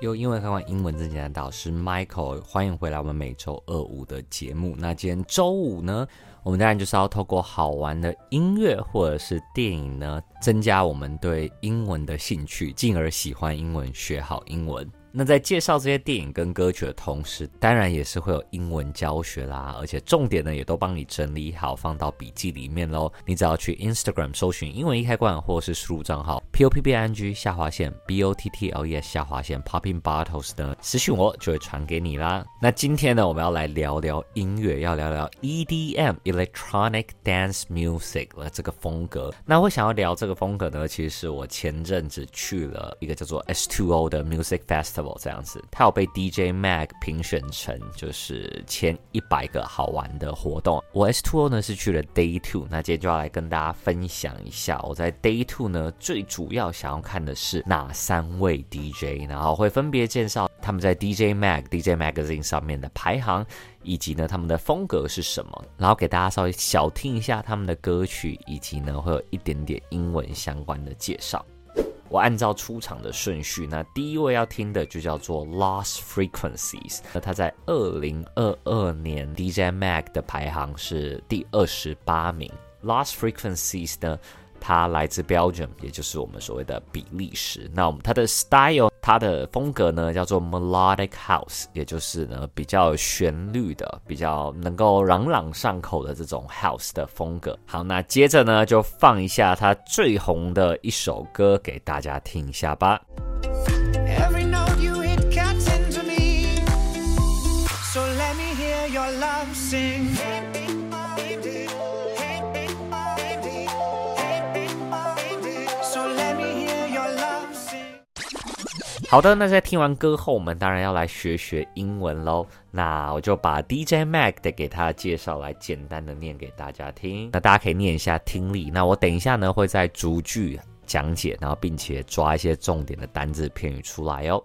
用英文看完英文字典的，导师 Michael，欢迎回来我们每周二五的节目。那今天周五呢，我们当然就是要透过好玩的音乐或者是电影呢，增加我们对英文的兴趣，进而喜欢英文，学好英文。那在介绍这些电影跟歌曲的同时，当然也是会有英文教学啦，而且重点呢也都帮你整理好，放到笔记里面喽。你只要去 Instagram 搜寻英文一开罐，或是输入账号 p o p p i n g 下划线 b o t t l e s 下划线 popping bottles 呢，私讯我就会传给你啦。那今天呢，我们要来聊聊音乐，要聊聊 EDM Electronic Dance Music 了这个风格。那我想要聊这个风格呢，其实是我前阵子去了一个叫做 S2O 的 Music Fest 这样子，他有被 DJ Mag 评选成就是前一百个好玩的活动。我 S2O 呢是去了 Day Two，那今天就要来跟大家分享一下我在 Day Two 呢最主要想要看的是哪三位 DJ，然后会分别介绍他们在 DJ Mag、DJ Magazine 上面的排行，以及呢他们的风格是什么，然后给大家稍微小听一下他们的歌曲，以及呢会有一点点英文相关的介绍。我按照出场的顺序，那第一位要听的就叫做 Lost Frequencies，那他在二零二二年 DJ Mag 的排行是第二十八名。Lost Frequencies 呢，它来自 Belgium，也就是我们所谓的比利时。那我们它的 style，它的风格呢叫做 Melodic House，也就是呢比较旋律的、比较能够朗朗上口的这种 House 的风格。好，那接着呢就放一下它最红的一首歌给大家听一下吧。好的，那在听完歌后，我们当然要来学学英文喽。那我就把 DJ Mag 的给他的介绍来简单的念给大家听。那大家可以念一下听力。那我等一下呢会再逐句讲解，然后并且抓一些重点的单字片语出来哦。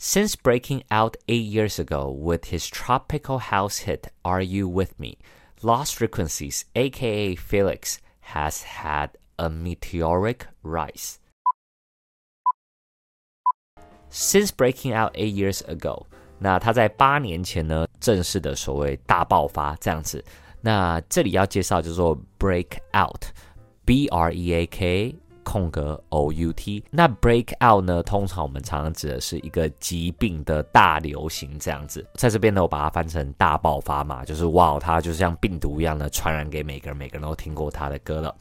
Since breaking out eight years ago with his tropical house hit "Are You With Me," Lost Frequencies, aka Felix, has had a meteoric rise. Since breaking out eight years ago，那他在八年前呢，正式的所谓大爆发这样子。那这里要介绍就是说 break out，B R E A K 空格 O U T。那 break out 呢，通常我们常常指的是一个疾病的大流行这样子。在这边呢，我把它翻成大爆发嘛，就是哇，它就像病毒一样的传染给每个人，每个人都听过他的歌了。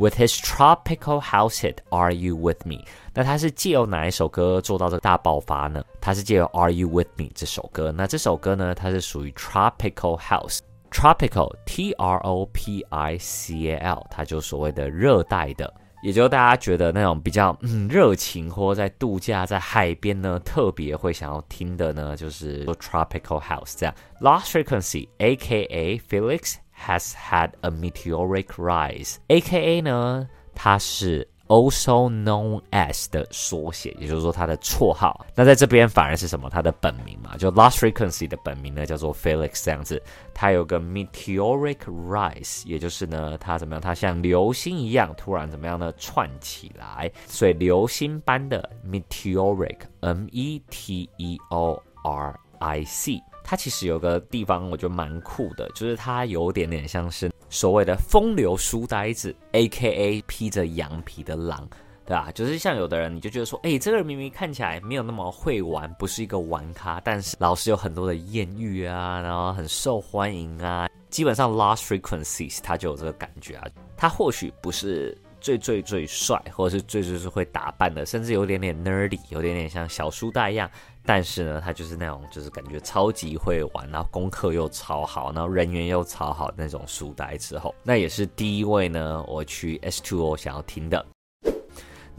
With his tropical house hit "Are You With Me"，那他是借由哪一首歌做到这个大爆发呢？他是借由 "Are You With Me" 这首歌。那这首歌呢，它是属于 tropical house，tropical T R O P I C A L，它就所谓的热带的，也就大家觉得那种比较嗯热情或者在度假在海边呢，特别会想要听的呢，就是 tropical house 这样。Lost Frequency A.K.A. Felix。Has had a meteoric rise, A.K.A. 呢，它是 also known as 的缩写，也就是说它的绰号。那在这边反而是什么？它的本名嘛，就 Lost Frequency 的本名呢叫做 Felix 这样子。它有个 meteoric rise，也就是呢，它怎么样？它像流星一样突然怎么样呢？窜起来，所以流星般的 meteoric，M-E-T-E-O-R-I-C。它其实有个地方我觉得蛮酷的，就是它有点点像是所谓的风流书呆子，A.K.A. 披着羊皮的狼，对吧？就是像有的人你就觉得说，哎，这个人明明看起来没有那么会玩，不是一个玩咖，但是老是有很多的艳遇啊，然后很受欢迎啊。基本上 Lost Frequencies 它就有这个感觉啊，他或许不是最最最帅，或者是最最最会打扮的，甚至有点点 nerdy，有点点像小书呆一样。但是呢，他就是那种，就是感觉超级会玩，然后功课又超好，然后人缘又超好那种书呆之后，那也是第一位呢，我去 S2O 想要听的。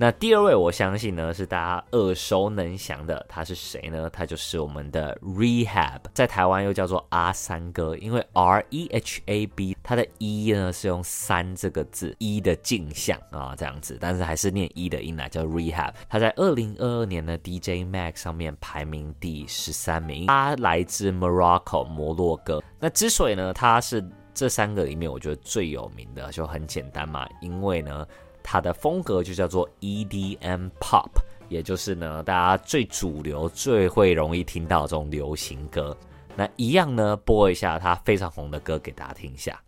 那第二位，我相信呢是大家耳熟能详的，他是谁呢？他就是我们的 Rehab，在台湾又叫做阿三哥，因为 R E H A B，他的 E 呢是用三这个字一的镜像啊这样子，但是还是念一的音来叫 Rehab。他在二零二二年的 DJ Mag 上面排名第十三名，他来自 Morocco 摩洛哥。那之所以呢他是这三个里面我觉得最有名的，就很简单嘛，因为呢。它的风格就叫做 EDM Pop，也就是呢大家最主流、最会容易听到这种流行歌。那一样呢，播一下它非常红的歌给大家听一下。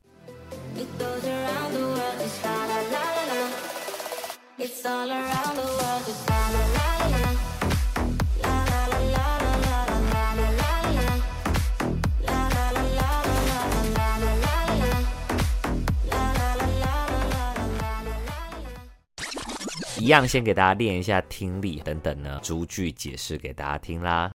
一样，先给大家练一下听力等等呢，逐句解释给大家听啦。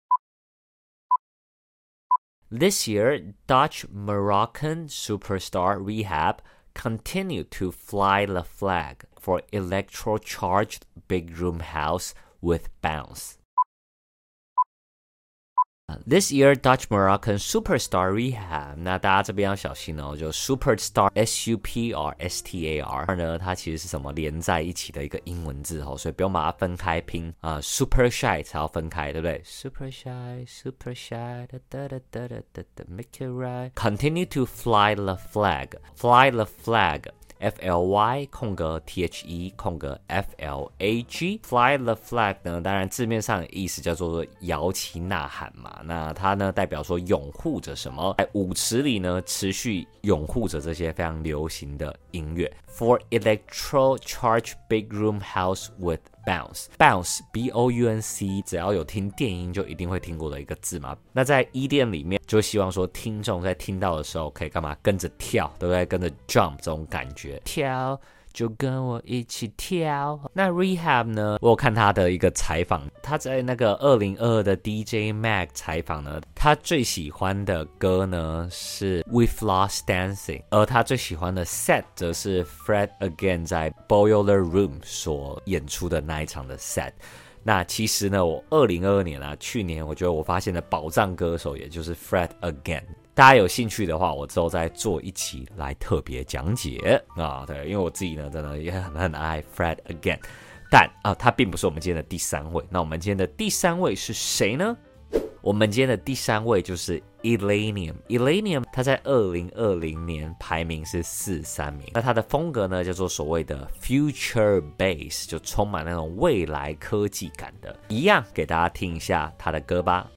This year, Dutch Moroccan superstar R3hab continued to fly the flag for electro-charged big room house with bounce. This year, Dutch Moroccan superstar R3hab，那大家这边要小心哦，就 superstar S U P R S T A R 呢，它其实是什么连在一起的一个英文字哦，所以不用把它分开拼啊、呃。Super shy 才要分开，对不对？Super shy, super shy, da da da da da da da, make it right. Continue to fly the flag, fly the flag. F L Y 空格 T H E 空格 F L A G，Fly the flag 呢，当然字面上的意思叫做摇旗呐喊嘛。那它呢代表说拥护着什么？在舞池里呢持续拥护着这些非常流行的音乐。For electro charge big room house with bounce bounce b o u n c，只要有听电音就一定会听过的一个字嘛。那在伊甸里面，就希望说听众在听到的时候可以干嘛？跟着跳，对不对？跟着 jump 这种感觉跳。就跟我一起跳。那 Rehab 呢？我看他的一个采访，他在那个二零二二的 DJ Mag 采访呢，他最喜欢的歌呢是 We Lost Dancing，而他最喜欢的 set 则是 Fred Again 在 Boiler Room 所演出的那一场的 set。那其实呢，我二零二二年啊，去年我觉得我发现的宝藏歌手，也就是 Fred Again。大家有兴趣的话，我之后再做一期来特别讲解啊。对，因为我自己呢，真的也很很爱 Fred Again，但啊，他并不是我们今天的第三位。那我们今天的第三位是谁呢？我们今天的第三位就是 Illenium。Illenium 他在二零二零年排名是四三名。那他的风格呢，叫做所谓的 Future Bass，就充满那种未来科技感的。一样给大家听一下他的歌吧。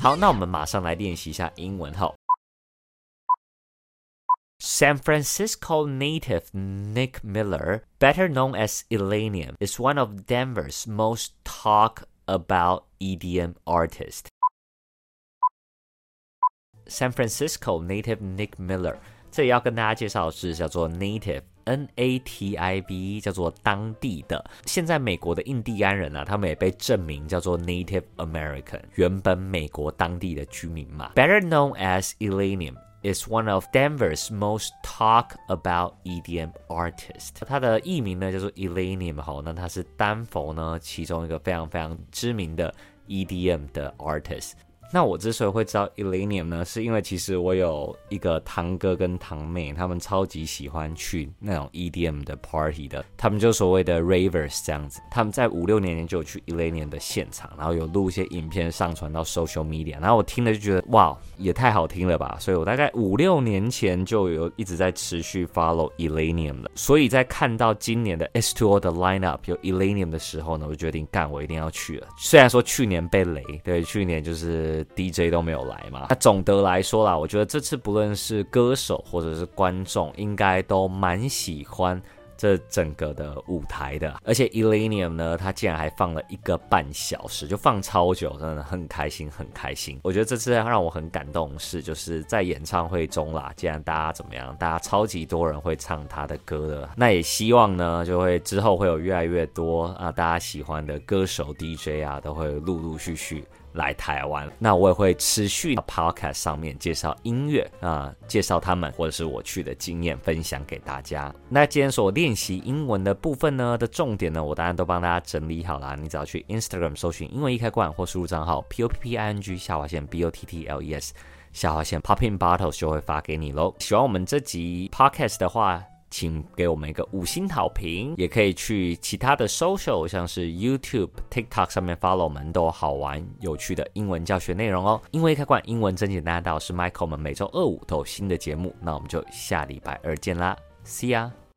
好，那我们马上来练习一下英文哈。San Francisco native Nick Miller, better known as Illenium, is one of Denver's most talked about EDM artists. San Francisco native Nick Miller，这里要跟大家介绍的是叫做 native，N A T I V，叫做当地的。现在美国的印第安人啊，他们也被证明叫做 Native American，原本美国当地的居民嘛。Better known as Illenium。 is one of Denver's most talked about EDM artists。他的艺名呢叫做 Illenium 哈，那他是丹佛呢其中一个非常非常知名的 EDM 的 artist。 那我之所以会知道 Illenium 呢，是因为其实我有一个堂哥跟堂妹，他们超级喜欢去那种 EDM 的 party 的，他们就所谓的 ravers 这样子。他们在五六年前就有去 Illenium 的现场，然后有录一些影片上传到 social media，然后我听了就觉得哇，也太好听了吧！所以我大概五六年前就有一直在持续 follow Illenium 了。所以在看到今年的 S2O 的 lineup 有 Illenium 的时候呢，我就决定干，我一定要去了。虽然说去年被雷，对，去年就是。DJ 都没有来嘛？那总的来说啦，我觉得这次不论是歌手或者是观众，应该都蛮喜欢这整个的舞台的。而且 Illenium 呢，他竟然还放了一个半小时，就放超久，真的很开心，很开心。我觉得这次让我很感动的是，就是在演唱会中啦，既然大家怎么样，大家超级多人会唱他的歌的，那也希望呢，就会之后会有越来越多啊，大家喜欢的歌手 DJ 啊，都会陆陆续续。来台湾，那我也会持续 Podcast 上面介绍音乐啊、介绍他们或者是我去的经验分享给大家。那今天所练习英文的部分呢的重点呢，我当然都帮大家整理好了。你只要去 Instagram 搜寻英文一开罐或输入账号 P O P P I N G 下划线 B O T T L E S。下划线 Popping Bottles 就会发给你喽。喜欢我们这集 Podcast 的话，请给我们一个五星好评，也可以去其他的 social，像是 YouTube、TikTok 上面 follow 我们，都有好玩有趣的英文教学内容哦。因为开馆，英文真简单，我是 Michael，我们每周二五都有新的节目，那我们就下礼拜二见啦，See ya。